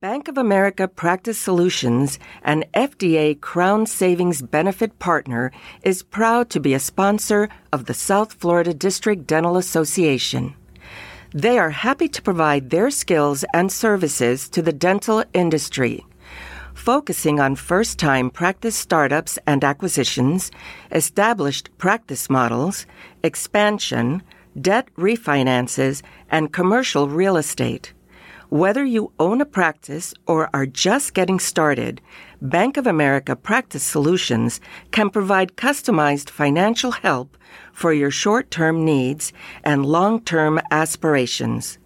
Bank of America Practice Solutions, an FDA Crown Savings benefit partner, is proud to be a sponsor of the South Florida District Dental Association. They are happy to provide their skills and services to the dental industry, focusing on first time practice startups and acquisitions, established practice models, expansion, debt refinances, and commercial real estate. Whether you own a practice or are just getting started, Bank of America Practice Solutions can provide customized financial help for your short term needs and long term aspirations.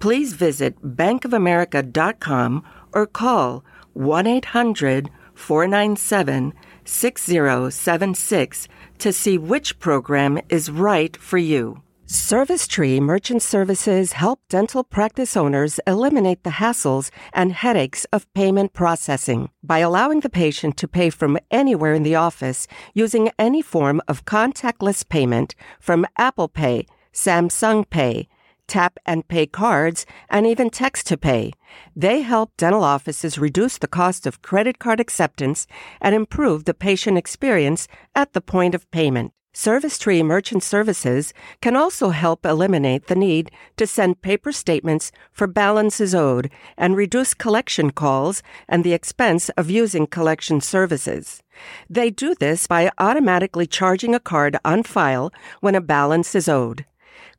Please visit bankofamerica.com or call 1 800 497 6076 to see which program is right for you. Service Tree Merchant Services help dental practice owners eliminate the hassles and headaches of payment processing by allowing the patient to pay from anywhere in the office using any form of contactless payment from Apple Pay, Samsung Pay, tap and pay cards, and even text to pay. They help dental offices reduce the cost of credit card acceptance and improve the patient experience at the point of payment. Service Tree Merchant Services can also help eliminate the need to send paper statements for balances owed and reduce collection calls and the expense of using collection services. They do this by automatically charging a card on file when a balance is owed.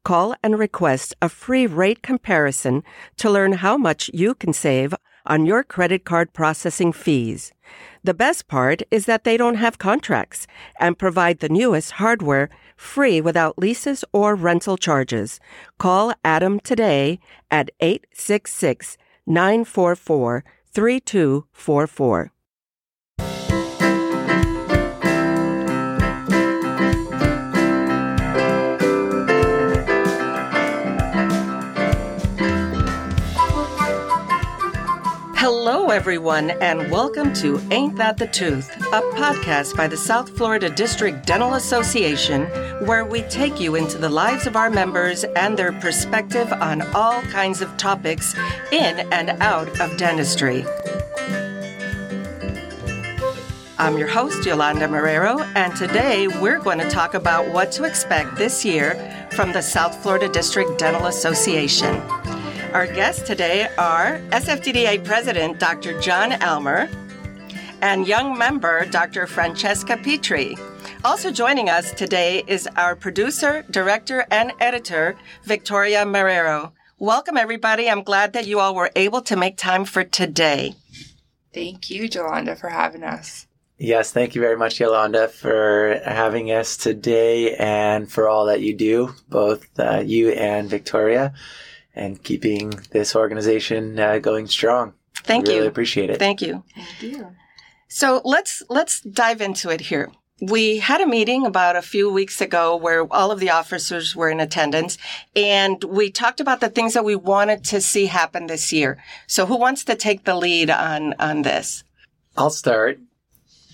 Call and request a free rate comparison to learn how much you can save on your credit card processing fees. The best part is that they don't have contracts and provide the newest hardware free without leases or rental charges. Call Adam today at 866 944 3244. Everyone, and welcome to Ain't That the Tooth, a podcast by the South Florida District Dental Association, where we take you into the lives of our members and their perspective on all kinds of topics in and out of dentistry. I'm your host, Yolanda Marrero, and today we're going to talk about what to expect this year from the South Florida District Dental Association. Our guests today are SFDDA President Dr. John Almer and young member Dr. Francesca Petrie. Also joining us today is our producer, director, and editor, Victoria Marrero. Welcome, everybody. I'm glad that you all were able to make time for today. Thank you, Yolanda, for having us. Yes, thank you very much, Yolanda, for having us today and for all that you do, both uh, you and Victoria and keeping this organization uh, going strong. Thank you. Really appreciate it. Thank you. Thank you. So let's let's dive into it here. We had a meeting about a few weeks ago where all of the officers were in attendance and we talked about the things that we wanted to see happen this year. So who wants to take the lead on on this? I'll start.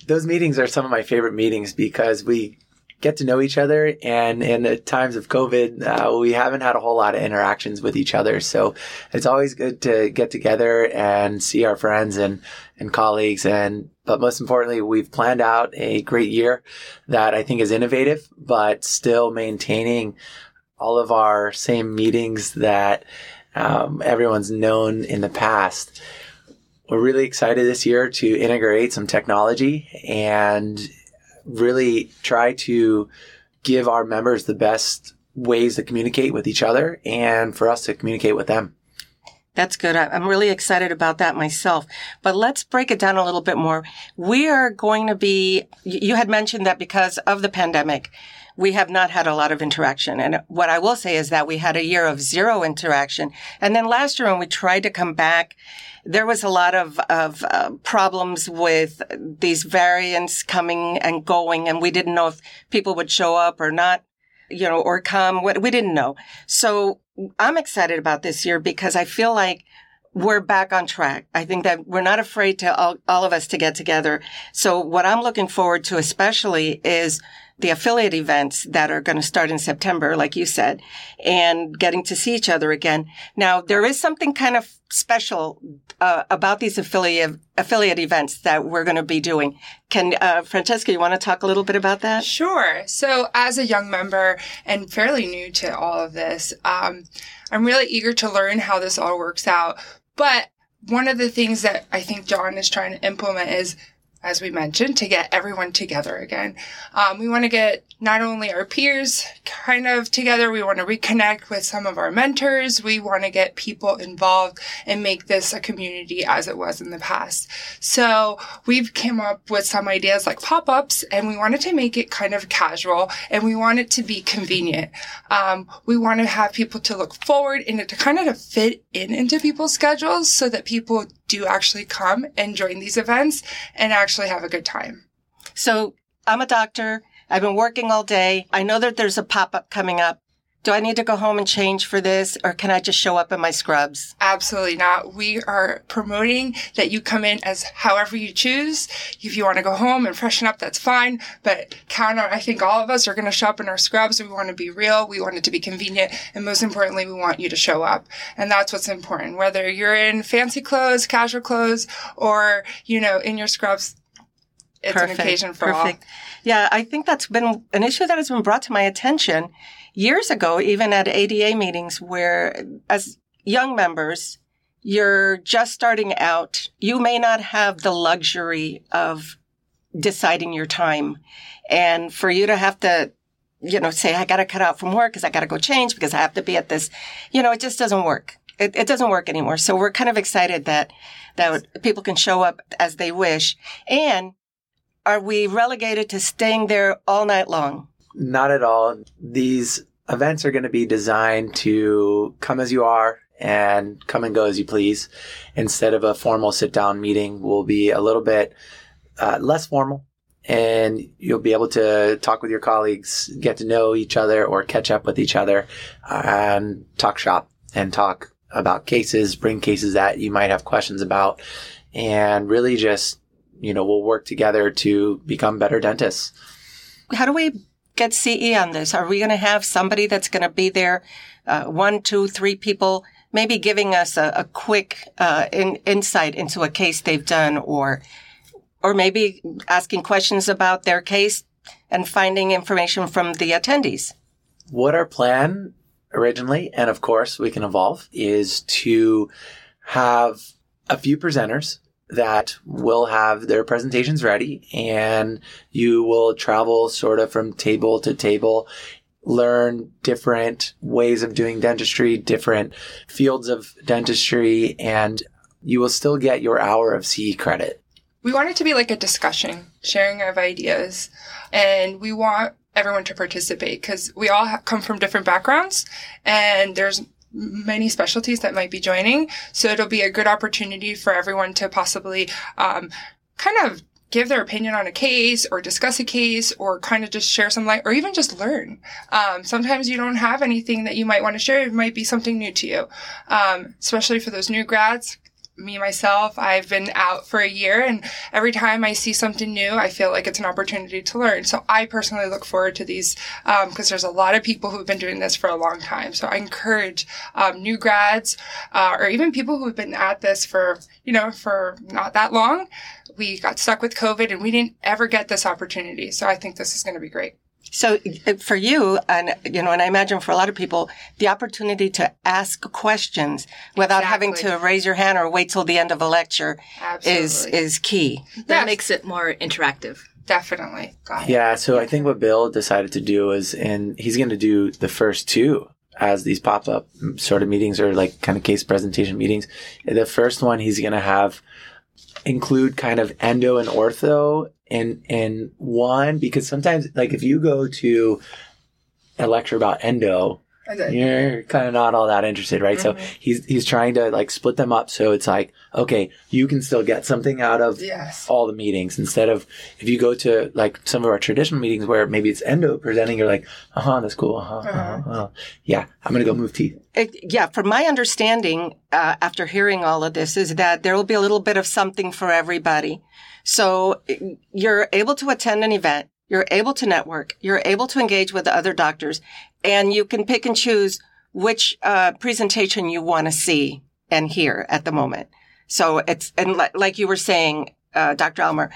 Those meetings are some of my favorite meetings because we get to know each other. And in the times of COVID, uh, we haven't had a whole lot of interactions with each other. So it's always good to get together and see our friends and, and colleagues. And, but most importantly, we've planned out a great year that I think is innovative, but still maintaining all of our same meetings that um, everyone's known in the past. We're really excited this year to integrate some technology and really try to give our members the best ways to communicate with each other and for us to communicate with them. That's good. I'm really excited about that myself. But let's break it down a little bit more. We are going to be, you had mentioned that because of the pandemic, we have not had a lot of interaction. And what I will say is that we had a year of zero interaction. And then last year when we tried to come back, there was a lot of, of uh, problems with these variants coming and going, and we didn't know if people would show up or not, you know, or come. What we didn't know. So I'm excited about this year because I feel like we're back on track. I think that we're not afraid to all, all of us to get together. So what I'm looking forward to especially is the affiliate events that are going to start in September, like you said, and getting to see each other again. Now, there is something kind of special uh, about these affiliate affiliate events that we're going to be doing. Can uh, Francesca, you want to talk a little bit about that? Sure. So, as a young member and fairly new to all of this, um, I'm really eager to learn how this all works out. But one of the things that I think John is trying to implement is as we mentioned, to get everyone together again. Um, we want to get not only our peers kind of together, we want to reconnect with some of our mentors. We want to get people involved and make this a community as it was in the past. So we've came up with some ideas like pop-ups and we wanted to make it kind of casual and we want it to be convenient. Um, we want to have people to look forward and to kind of fit in into people's schedules so that people do actually come and join these events and actually have a good time. So I'm a doctor. I've been working all day. I know that there's a pop up coming up. Do I need to go home and change for this or can I just show up in my scrubs? Absolutely not. We are promoting that you come in as however you choose. If you want to go home and freshen up, that's fine. But count on, I think all of us are going to show up in our scrubs. We want to be real. We want it to be convenient. And most importantly, we want you to show up. And that's what's important. Whether you're in fancy clothes, casual clothes, or, you know, in your scrubs, it's perfect, an occasion for perfect. all. Yeah, I think that's been an issue that has been brought to my attention years ago, even at ADA meetings where as young members, you're just starting out. You may not have the luxury of deciding your time. And for you to have to, you know, say, I got to cut out from work because I got to go change because I have to be at this, you know, it just doesn't work. It, it doesn't work anymore. So we're kind of excited that, that people can show up as they wish. And are we relegated to staying there all night long? Not at all. These events are going to be designed to come as you are and come and go as you please. Instead of a formal sit down meeting, will be a little bit uh, less formal and you'll be able to talk with your colleagues, get to know each other or catch up with each other and talk shop and talk about cases, bring cases that you might have questions about and really just, you know, we'll work together to become better dentists. How do we get CE on this? Are we going to have somebody that's going to be there, uh, one, two, three people, maybe giving us a, a quick uh, in, insight into a case they've done, or or maybe asking questions about their case and finding information from the attendees? What our plan originally, and of course we can evolve, is to have a few presenters that will have their presentations ready and you will travel sort of from table to table learn different ways of doing dentistry, different fields of dentistry, and you will still get your hour of CE credit. We want it to be like a discussion, sharing of ideas, and we want everyone to participate because we all come from different backgrounds and there's many specialties that might be joining. So it'll be a good opportunity for everyone to possibly um, kind of give their opinion on a case or discuss a case or kind of just share some light or even just learn. Um, sometimes you don't have anything that you might want to share. It might be something new to you, um, especially for those new grads me myself i've been out for a year and every time i see something new i feel like it's an opportunity to learn. So i personally look forward to these because um, there's a lot of people who've been doing this for a long time. So i encourage um, new grads uh, or even people who've been at this for you know for not that long. We got stuck with covid and we didn't ever get this opportunity. So i think this is going to be great so uh, for you, and you know, and I imagine for a lot of people, the opportunity to ask questions without exactly. having to raise your hand or wait till the end of a lecture Absolutely. is is key. That yes. makes it more interactive. Definitely. Yeah. So I think what Bill decided to do is, and he's going to do the first two as these pop up sort of meetings or like kind of case presentation meetings. The first one he's going to have include kind of endo and ortho and and one because sometimes like if you go to a lecture about endo you're kind of not all that interested, right? Mm-hmm. So he's he's trying to like split them up so it's like, okay, you can still get something out of Yes. all the meetings instead of if you go to like some of our traditional meetings where maybe it's endo presenting, you're like, uh huh, that's cool, uh-huh, uh-huh, uh-huh. yeah, I'm gonna go move teeth. It, yeah, from my understanding, uh, after hearing all of this, is that there will be a little bit of something for everybody. So you're able to attend an event, you're able to network, you're able to engage with the other doctors, and you can pick and choose which uh, presentation you want to see and hear at the moment. So it's and li- like you were saying, uh, Dr. Elmer,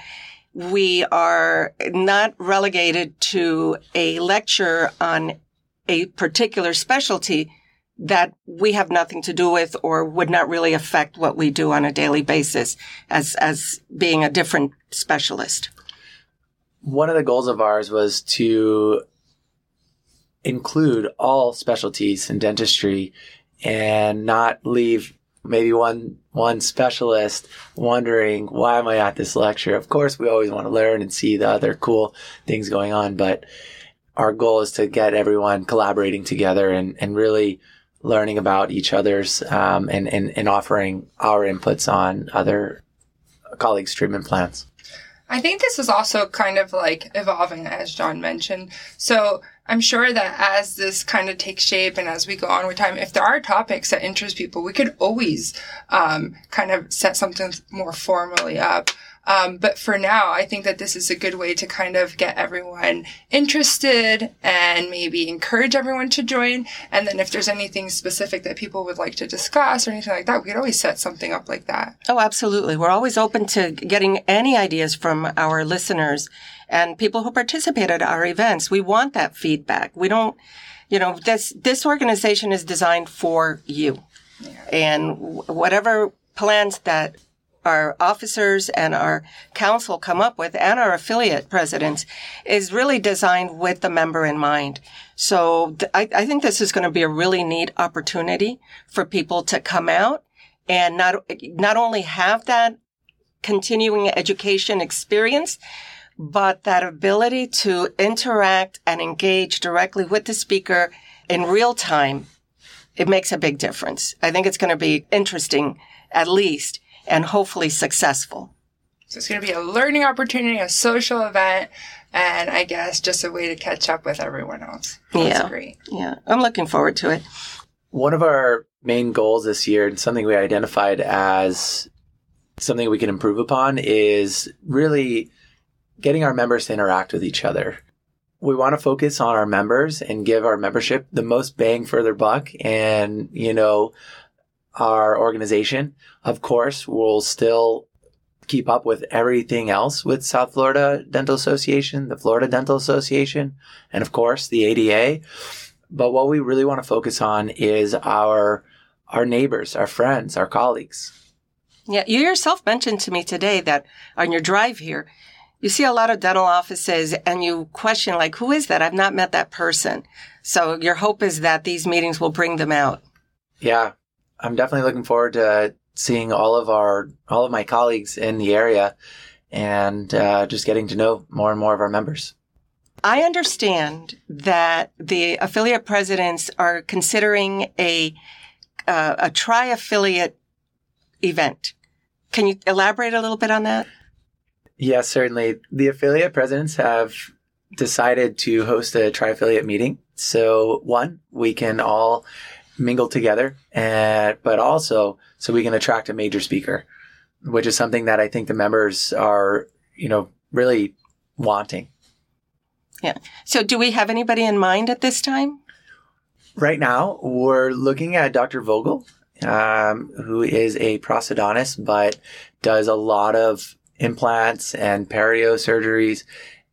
we are not relegated to a lecture on a particular specialty that we have nothing to do with or would not really affect what we do on a daily basis as as being a different specialist. One of the goals of ours was to include all specialties in dentistry and not leave maybe one one specialist wondering why am I at this lecture. Of course, we always want to learn and see the other cool things going on, but our goal is to get everyone collaborating together and, and really learning about each other's um, and, and, and offering our inputs on other colleagues' treatment plans. I think this is also kind of like evolving, as John mentioned. So I'm sure that as this kind of takes shape and as we go on with time, if there are topics that interest people, we could always um, kind of set something more formally up. Um, but for now, I think that this is a good way to kind of get everyone interested and maybe encourage everyone to join. And then if there's anything specific that people would like to discuss or anything like that, we could always set something up like that. Oh, absolutely. We're always open to getting any ideas from our listeners and people who participate at our events. We want that feedback. We don't, you know, this, this organization is designed for you. And wh- whatever plans that our officers and our council come up with and our affiliate presidents is really designed with the member in mind. So th- I, I think this is going to be a really neat opportunity for people to come out and not, not only have that continuing education experience, but that ability to interact and engage directly with the speaker in real time. It makes a big difference. I think it's going to be interesting, at least, and hopefully successful. So it's going to be a learning opportunity, a social event, and I guess just a way to catch up with everyone else. That's Yeah. great. Yeah, I'm looking forward to it. One of our main goals this year and something we identified as something we can improve upon is really getting our members to interact with each other. We want to focus on our members and give our membership the most bang for their buck and, you know, our organization, of course, will still keep up with everything else with South Florida Dental Association, the Florida Dental Association, and of course the ADA. But what we really want to focus on is our our neighbors, our friends, our colleagues. Yeah, you yourself mentioned to me today that on your drive here, you see a lot of dental offices and you question, like, who is that? I've not met that person. So your hope is that these meetings will bring them out. Yeah, I'm definitely looking forward to seeing all of our all of my colleagues in the area and uh, just getting to know more and more of our members. I understand that the affiliate presidents are considering a uh, a tri affiliate event. Can you elaborate a little bit on that? Yes, certainly. The affiliate presidents have decided to host a tri affiliate meeting. So, one, we can all mingle together, and, but also so we can attract a major speaker, which is something that I think the members are, you know, really wanting. Yeah. So do we have anybody in mind at this time? Right now, we're looking at Dr. Vogel, um, who is a prosthodontist, but does a lot of implants and perio surgeries.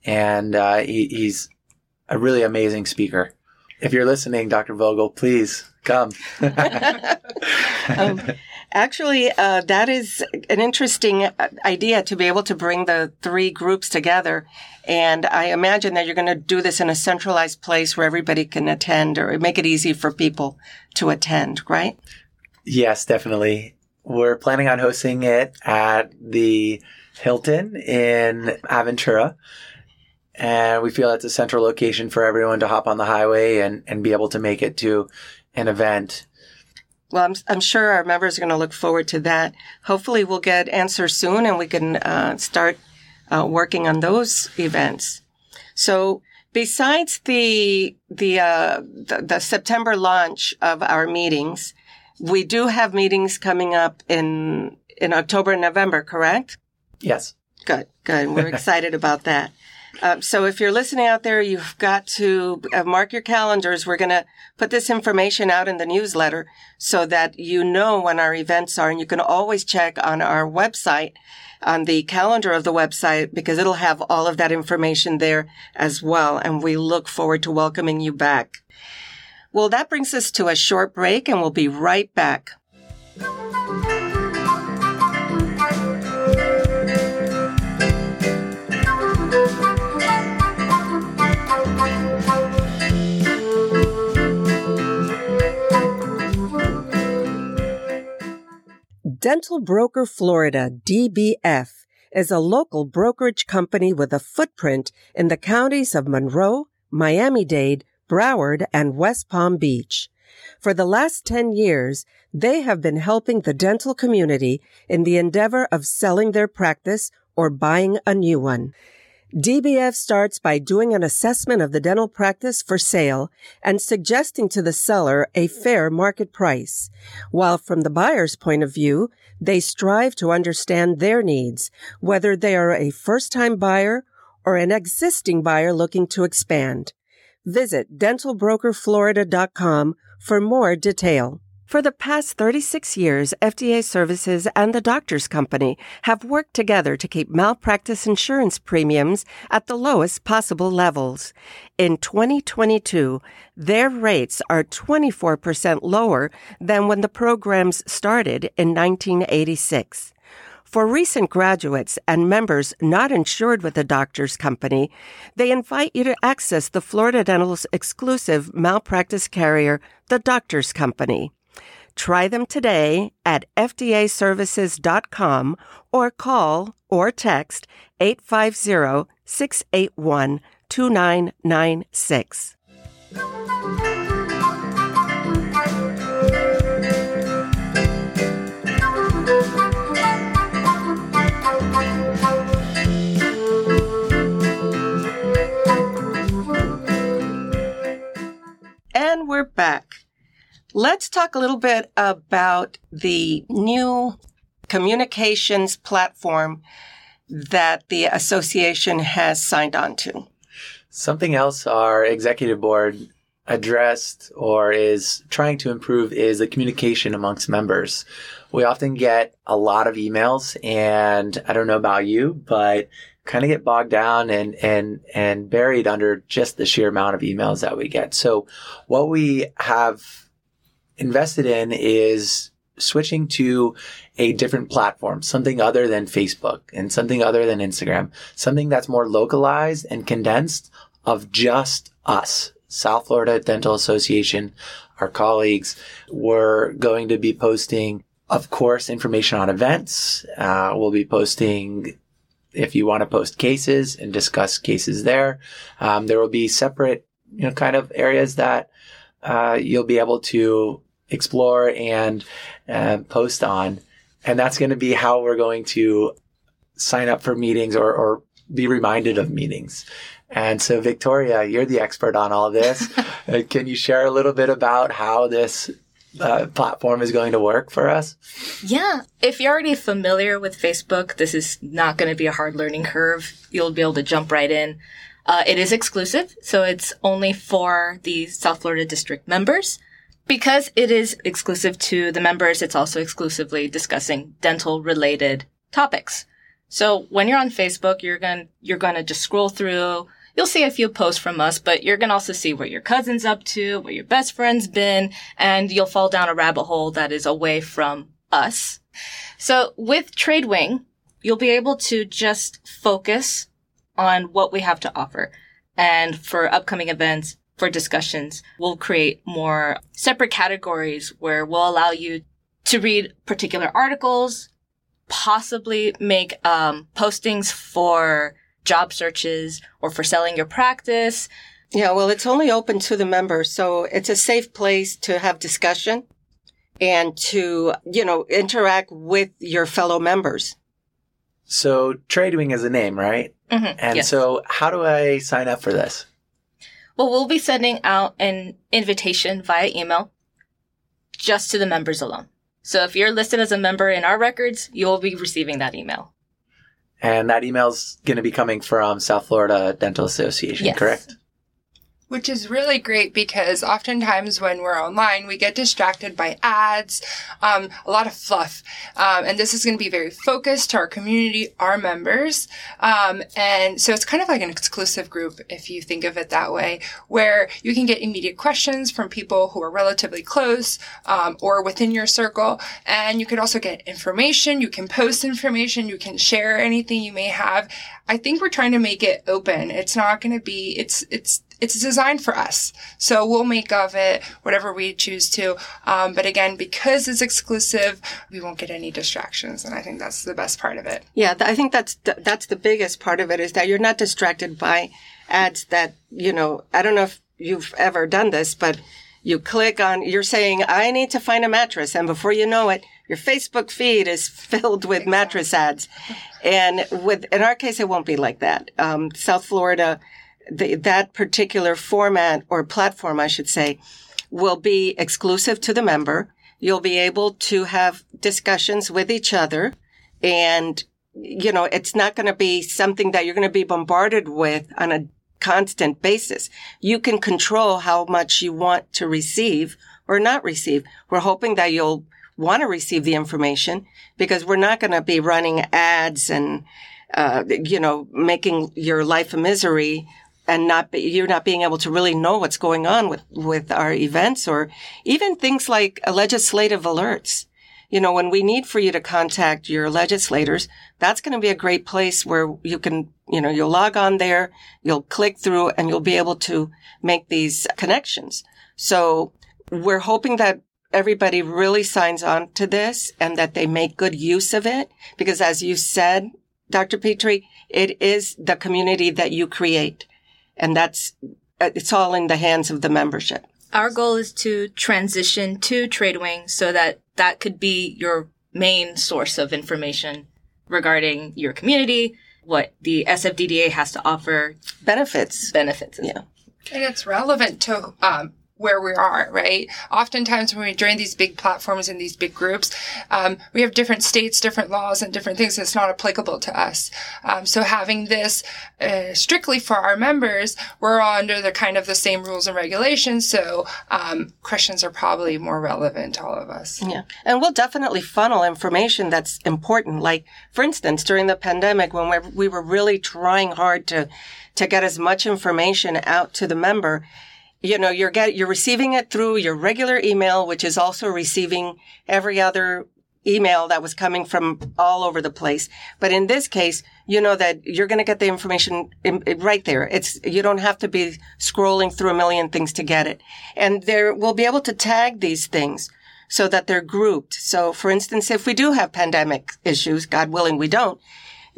And uh, he, he's a really amazing speaker. If you're listening, Dr. Vogel, please come. Um, actually, uh, that is an interesting uh, idea to be able to bring the three groups together. And I imagine that you're going to do this in a centralized place where everybody can attend or make it easy for people to attend, right? yes, definitely. We're planning on hosting it at the Hilton in Aventura. And we feel it's a central location for everyone to hop on the highway and, and be able to make it to an event. Well, I'm, I'm sure our members are going to look forward to that. Hopefully, we'll get answers soon and we can uh, start uh, working on those events. So, besides the the, uh, the the September launch of our meetings, we do have meetings coming up in in October and November. Correct? Yes. Good. Good. We're excited about that. Uh, so if you're listening out there, you've got to uh, mark your calendars. We're going to put this information out in the newsletter so that you know when our events are. And you can always check on our website, on the calendar of the website, because it'll have all of that information there as well. And we look forward to welcoming you back. Well, that brings us to a short break and we'll be right back. Dental Broker Florida, DBF, is a local brokerage company with a footprint in the counties of Monroe, Miami-Dade, Broward, and West Palm Beach. For the last 10 years, they have been helping the dental community in the endeavor of selling their practice or buying a new one. DBF starts by doing an assessment of the dental practice for sale and suggesting to the seller a fair market price, while from the buyer's point of view, they strive to understand their needs, whether they are a first-time buyer or an existing buyer looking to expand. Visit dentalbrokerflorida.com for more detail. For the past 36 years, FDA Services and the Doctors Company have worked together to keep malpractice insurance premiums at the lowest possible levels. In 2022, their rates are 24% lower than when the programs started in 1986. For recent graduates and members not insured with the Doctors Company, they invite you to access the Florida Dental's exclusive malpractice carrier, the Doctors Company. Try them today at fdaservices.com or call or text 850 681 2996. And we're back. Let's talk a little bit about the new communications platform that the association has signed on to. Something else our executive board addressed or is trying to improve is the communication amongst members. We often get a lot of emails and I don't know about you, but kind of get bogged down and, and, and buried under just the sheer amount of emails that we get. So what we have invested in is switching to a different platform, something other than Facebook and something other than Instagram, something that's more localized and condensed of just us. South Florida Dental Association, our colleagues, we're going to be posting, of course, information on events. Uh, we'll be posting if you want to post cases and discuss cases there. Um, there will be separate, you know, kind of areas that uh, you'll be able to explore and uh, post on. And that's going to be how we're going to sign up for meetings or, or be reminded of meetings. And so, Victoria, you're the expert on all this. Uh, can you share a little bit about how this uh, platform is going to work for us? Yeah. If you're already familiar with Facebook, this is not going to be a hard learning curve. You'll be able to jump right in. Uh, it is exclusive, so it's only for the South Florida District members. Because it is exclusive to the members, it's also exclusively discussing dental related topics. So when you're on Facebook, you're going to you're going to just scroll through. You'll see a few posts from us, but you're going to also see what your cousin's up to, what your best friend's been, and you'll fall down a rabbit hole that is away from us. So with TradeWing, you'll be able to just focus on what we have to offer. And for upcoming events, for discussions. We'll create more separate categories where we'll allow you to read particular articles, possibly make um, postings for job searches or for selling your practice. Yeah, well, it's only open to the members, so it's a safe place to have discussion and to, you know, interact with your fellow members. So TradeWing is a name, right? Mm-hmm. And yes. so how do I sign up for this? Well, we'll be sending out an invitation via email just to the members alone. So if you're listed as a member in our records, you'll be receiving that email. And that email's going to be coming from South Florida Dental Association, Yes. correct? Which is really great because oftentimes when we're online, we get distracted by ads, um, a lot of fluff. Um, and this is going to be very focused to our community, our members. Um, and so it's kind of like an exclusive group, if you think of it that way, where you can get immediate questions from people who are relatively close, um, or within your circle. And you can also get information. You can post information. You can share anything you may have. I think we're trying to make it open. It's not going to be, it's, it's, it's designed for us. So we'll make of it whatever we choose to. Um, but again, because it's exclusive, we won't get any distractions. And I think that's the best part of it. Yeah, th- I think that's th- that's the biggest part of it is that you're not distracted by ads that you know. I don't know if you've ever done this, but you click on. You're saying, "I need to find a mattress," and before you know it, your Facebook feed is filled with mattress ads. And with in our case, it won't be like that. Um, South Florida, the, that particular format or platform, I should say, will be exclusive to the member. You'll be able to have discussions with each other and you know, it's not going to be something that you're going to be bombarded with on a constant basis. You can control how much you want to receive or not receive. We're hoping that you'll want to receive the information because we're not going to be running ads and, uh, you know, making your life a misery and not be, you're not being able to really know what's going on with, with our events or even things like legislative alerts you know, when we need for you to contact your legislators, that's going to be a great place where you can, you know, you'll log on there, you'll click through and you'll be able to make these connections. So we're hoping that everybody really signs on to this and that they make good use of it. Because as you said, Dr. Petrie, it is the community that you create. And that's, it's all in the hands of the membership. Our goal is to transition to TradeWing so that that could be your main source of information regarding your community, what the SFDDA has to offer, Benefits. benefits. Yeah. And it's relevant to, um, where we are, right? Oftentimes when we join these big platforms and these big groups, um, we have different states, different laws, and different things that's not applicable to us. Um, so having this uh, strictly for our members, we're all under the kind of the same rules and regulations. So um, questions are probably more relevant to all of us. Yeah. And we'll definitely funnel information that's important. Like, for instance, during the pandemic, when we we were really trying hard to, to get as much information out to the member, you know, you're get, you're receiving it through your regular email, which is also receiving every other email that was coming from all over the place. But in this case, you know that you're going to get the information in, in- right there. It's, you don't have to be scrolling through a million things to get it. And there, we'll be able to tag these things so that they're grouped. So for instance, if we do have pandemic issues, God willing we don't,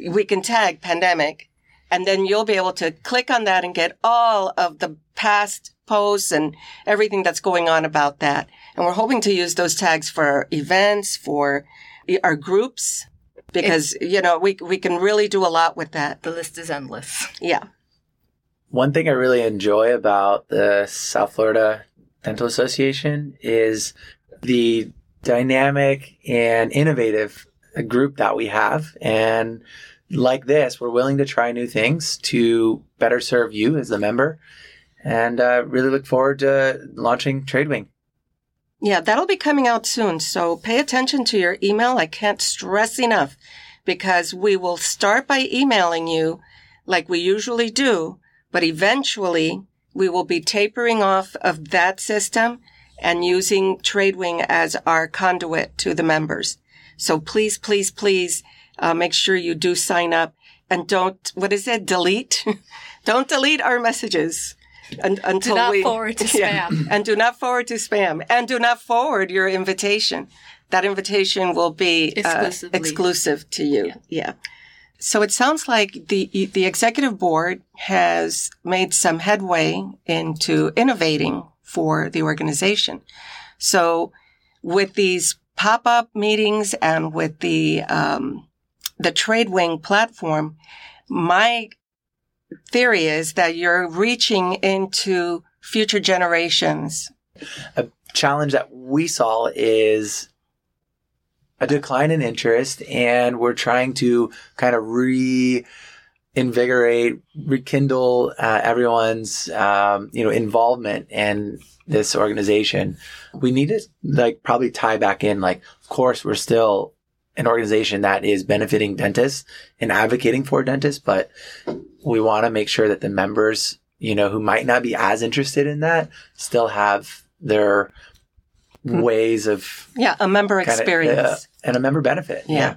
we can tag pandemic and then you'll be able to click on that and get all of the past posts and everything that's going on about that. And we're hoping to use those tags for our events, for our groups, because, you know, we, we can really do a lot with that. The list is endless. Yeah. One thing I really enjoy about the South Florida Dental Association is the dynamic and innovative group that we have. And like this, we're willing to try new things to better serve you as the member and uh, really look forward to launching TradeWing. Yeah, that'll be coming out soon. So pay attention to your email. I can't stress enough because we will start by emailing you like we usually do, but eventually we will be tapering off of that system and using TradeWing as our conduit to the members. So please, please, please, uh, make sure you do sign up and don't, what is it? Delete? don't delete our messages. Un- until not we forward to Yeah. spam. and do not forward to spam, and do not forward your invitation. That invitation will be uh, exclusive to you. Yeah. So it sounds like the the executive board has made some headway into innovating for the organization. So with these pop up meetings and with the um, the TradeWing platform, my theory is that you're reaching into future generations. A challenge that we saw is a decline in interest, and we're trying to kind of reinvigorate, rekindle uh, everyone's um, you know involvement in this organization. We need to like probably tie back in. Like, of course, we're still an organization that is benefiting dentists and advocating for dentists, but we want to make sure that the members, you know, who might not be as interested in that, still have their hmm. ways of yeah a member experience uh, and a member benefit. Yeah. yeah.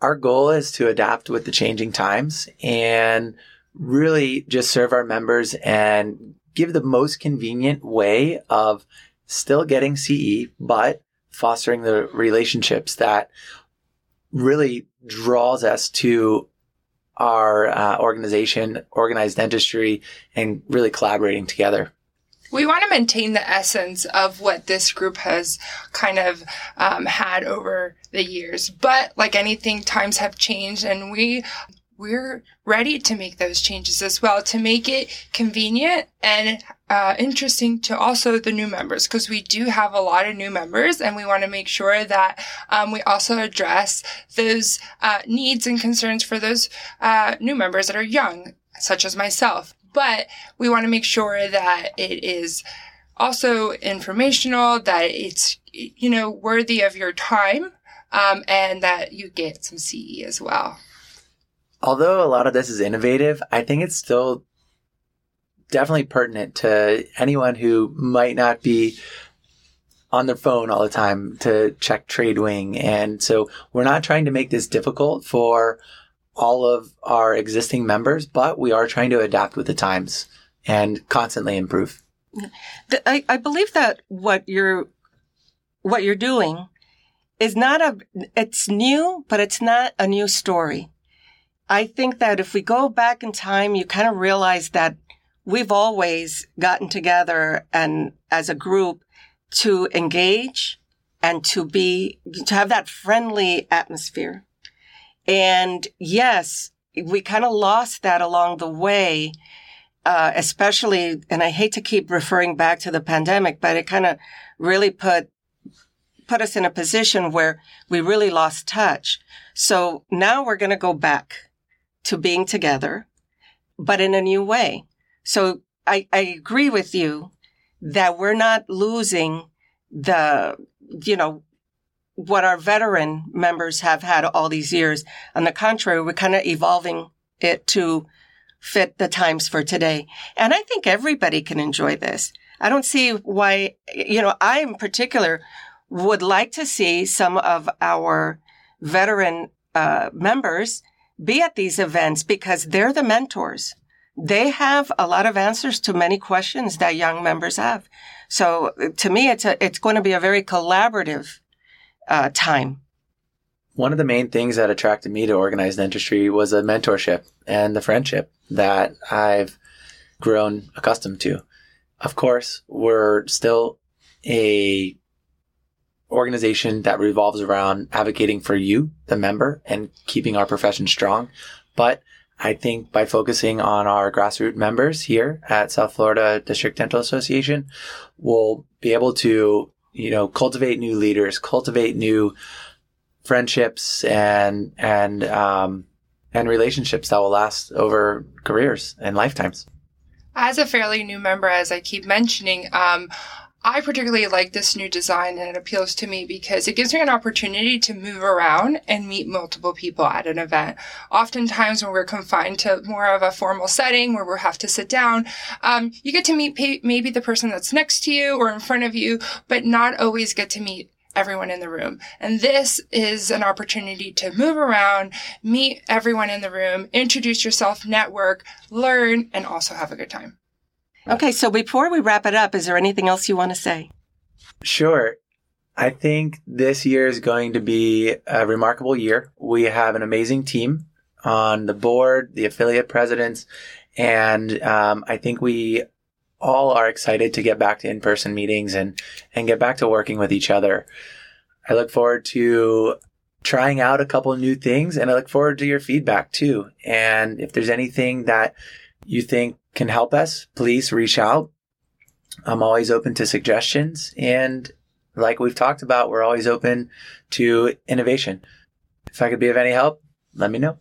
Our goal is to adapt with the changing times and really just serve our members and give the most convenient way of still getting CE, but fostering the relationships that really draws us to our uh, organization, organized dentistry, and really collaborating together. We want to maintain the essence of what this group has kind of um, had over the years. But like anything, times have changed and we we're ready to make those changes as well to make it convenient and uh, interesting to also the new members because we do have a lot of new members and we want to make sure that um, we also address those uh, needs and concerns for those uh, new members that are young, such as myself. But we want to make sure that it is also informational, that it's, you know, worthy of your time, um, and that you get some CE as well although a lot of this is innovative, I think it's still definitely pertinent to anyone who might not be on their phone all the time to check TradeWing. And so we're not trying to make this difficult for all of our existing members, but we are trying to adapt with the times and constantly improve. I, I believe that what you're what you're doing is not a it's new, but it's not a new story. I think that if we go back in time, you kind of realize that we've always gotten together and as a group to engage and to be, to have that friendly atmosphere. And yes, we kind of lost that along the way. Uh, especially, and I hate to keep referring back to the pandemic, but it kind of really put put us in a position where we really lost touch. So now we're going to go back to being together, but in a new way. So I, I agree with you that we're not losing the, you know, what our veteran members have had all these years. On the contrary, we're kind of evolving it to fit the times for today. And I think everybody can enjoy this. I don't see why, you know, I in particular would like to see some of our veteran uh, members be at these events because they're the mentors. They have a lot of answers to many questions that young members have. So to me, it's a, it's going to be a very collaborative uh, time. One of the main things that attracted me to organized dentistry was the mentorship and the friendship that I've grown accustomed to. Of course, we're still a organization that revolves around advocating for you, the member, and keeping our profession strong. But I think by focusing on our grassroots members here at South Florida District Dental Association, we'll be able to, you know, cultivate new leaders, cultivate new friendships and, and, um, and relationships that will last over careers and lifetimes. As a fairly new member, as I keep mentioning, um, I particularly like this new design and it appeals to me because it gives me an opportunity to move around and meet multiple people at an event. Oftentimes when we're confined to more of a formal setting where we have to sit down, um, you get to meet pa- maybe the person that's next to you or in front of you, but not always get to meet everyone in the room. And this is an opportunity to move around, meet everyone in the room, introduce yourself, network, learn, and also have a good time. Okay, so before we wrap it up, is there anything else you want to say? Sure. I think this year is going to be a remarkable year. We have an amazing team on the board, the affiliate presidents, and um, I think we all are excited to get back to in-person meetings and and get back to working with each other. I look forward to trying out a couple new things and I look forward to your feedback too. And if there's anything that you think can help us, please reach out. I'm always open to suggestions and like we've talked about, we're always open to innovation. If I could be of any help, let me know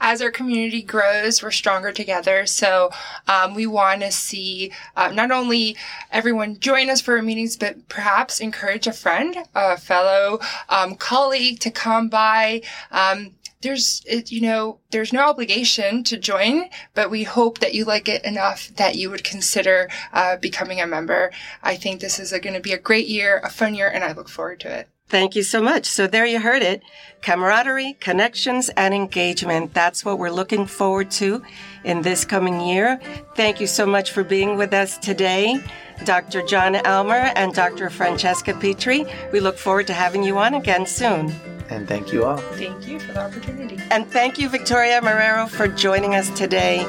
as our community grows, we're stronger together. So um, we want to see uh, not only everyone join us for our meetings, but perhaps encourage a friend, a fellow um, colleague to come by. Um, there's, you know, there's no obligation to join, but we hope that you like it enough that you would consider uh, becoming a member. I think this is going to be a great year, a fun year, and I look forward to it. Thank you so much. So there you heard it. Camaraderie, connections, and engagement. That's what we're looking forward to in this coming year. Thank you so much for being with us today. Dr. John Elmer and Dr. Francesca Petrie. We look forward to having you on again soon. And thank you all. Thank you for the opportunity. And thank you, Victoria Marrero, for joining us today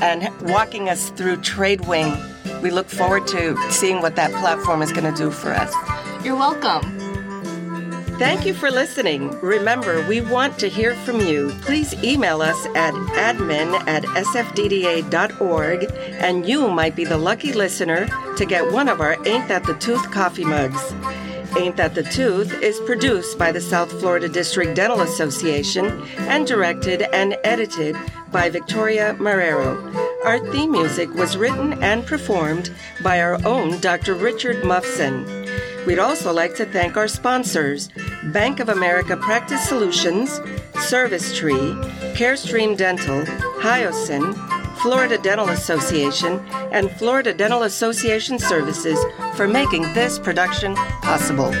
and walking us through TradeWing. We look forward to seeing what that platform is going to do for us. You're welcome. Thank you for listening. Remember, we want to hear from you. Please email us at admin at sfdda.org, and you might be the lucky listener to get one of our Ain't That the Tooth coffee mugs. Ain't That the Tooth is produced by the South Florida District Dental Association and directed and edited by Victoria Marrero. Our theme music was written and performed by our own Dr. Richard Muffson. We'd also like to thank our sponsors Bank of America Practice Solutions, Service Tree, CareStream Dental, Hyosyn, Florida Dental Association, and Florida Dental Association Services for making this production possible.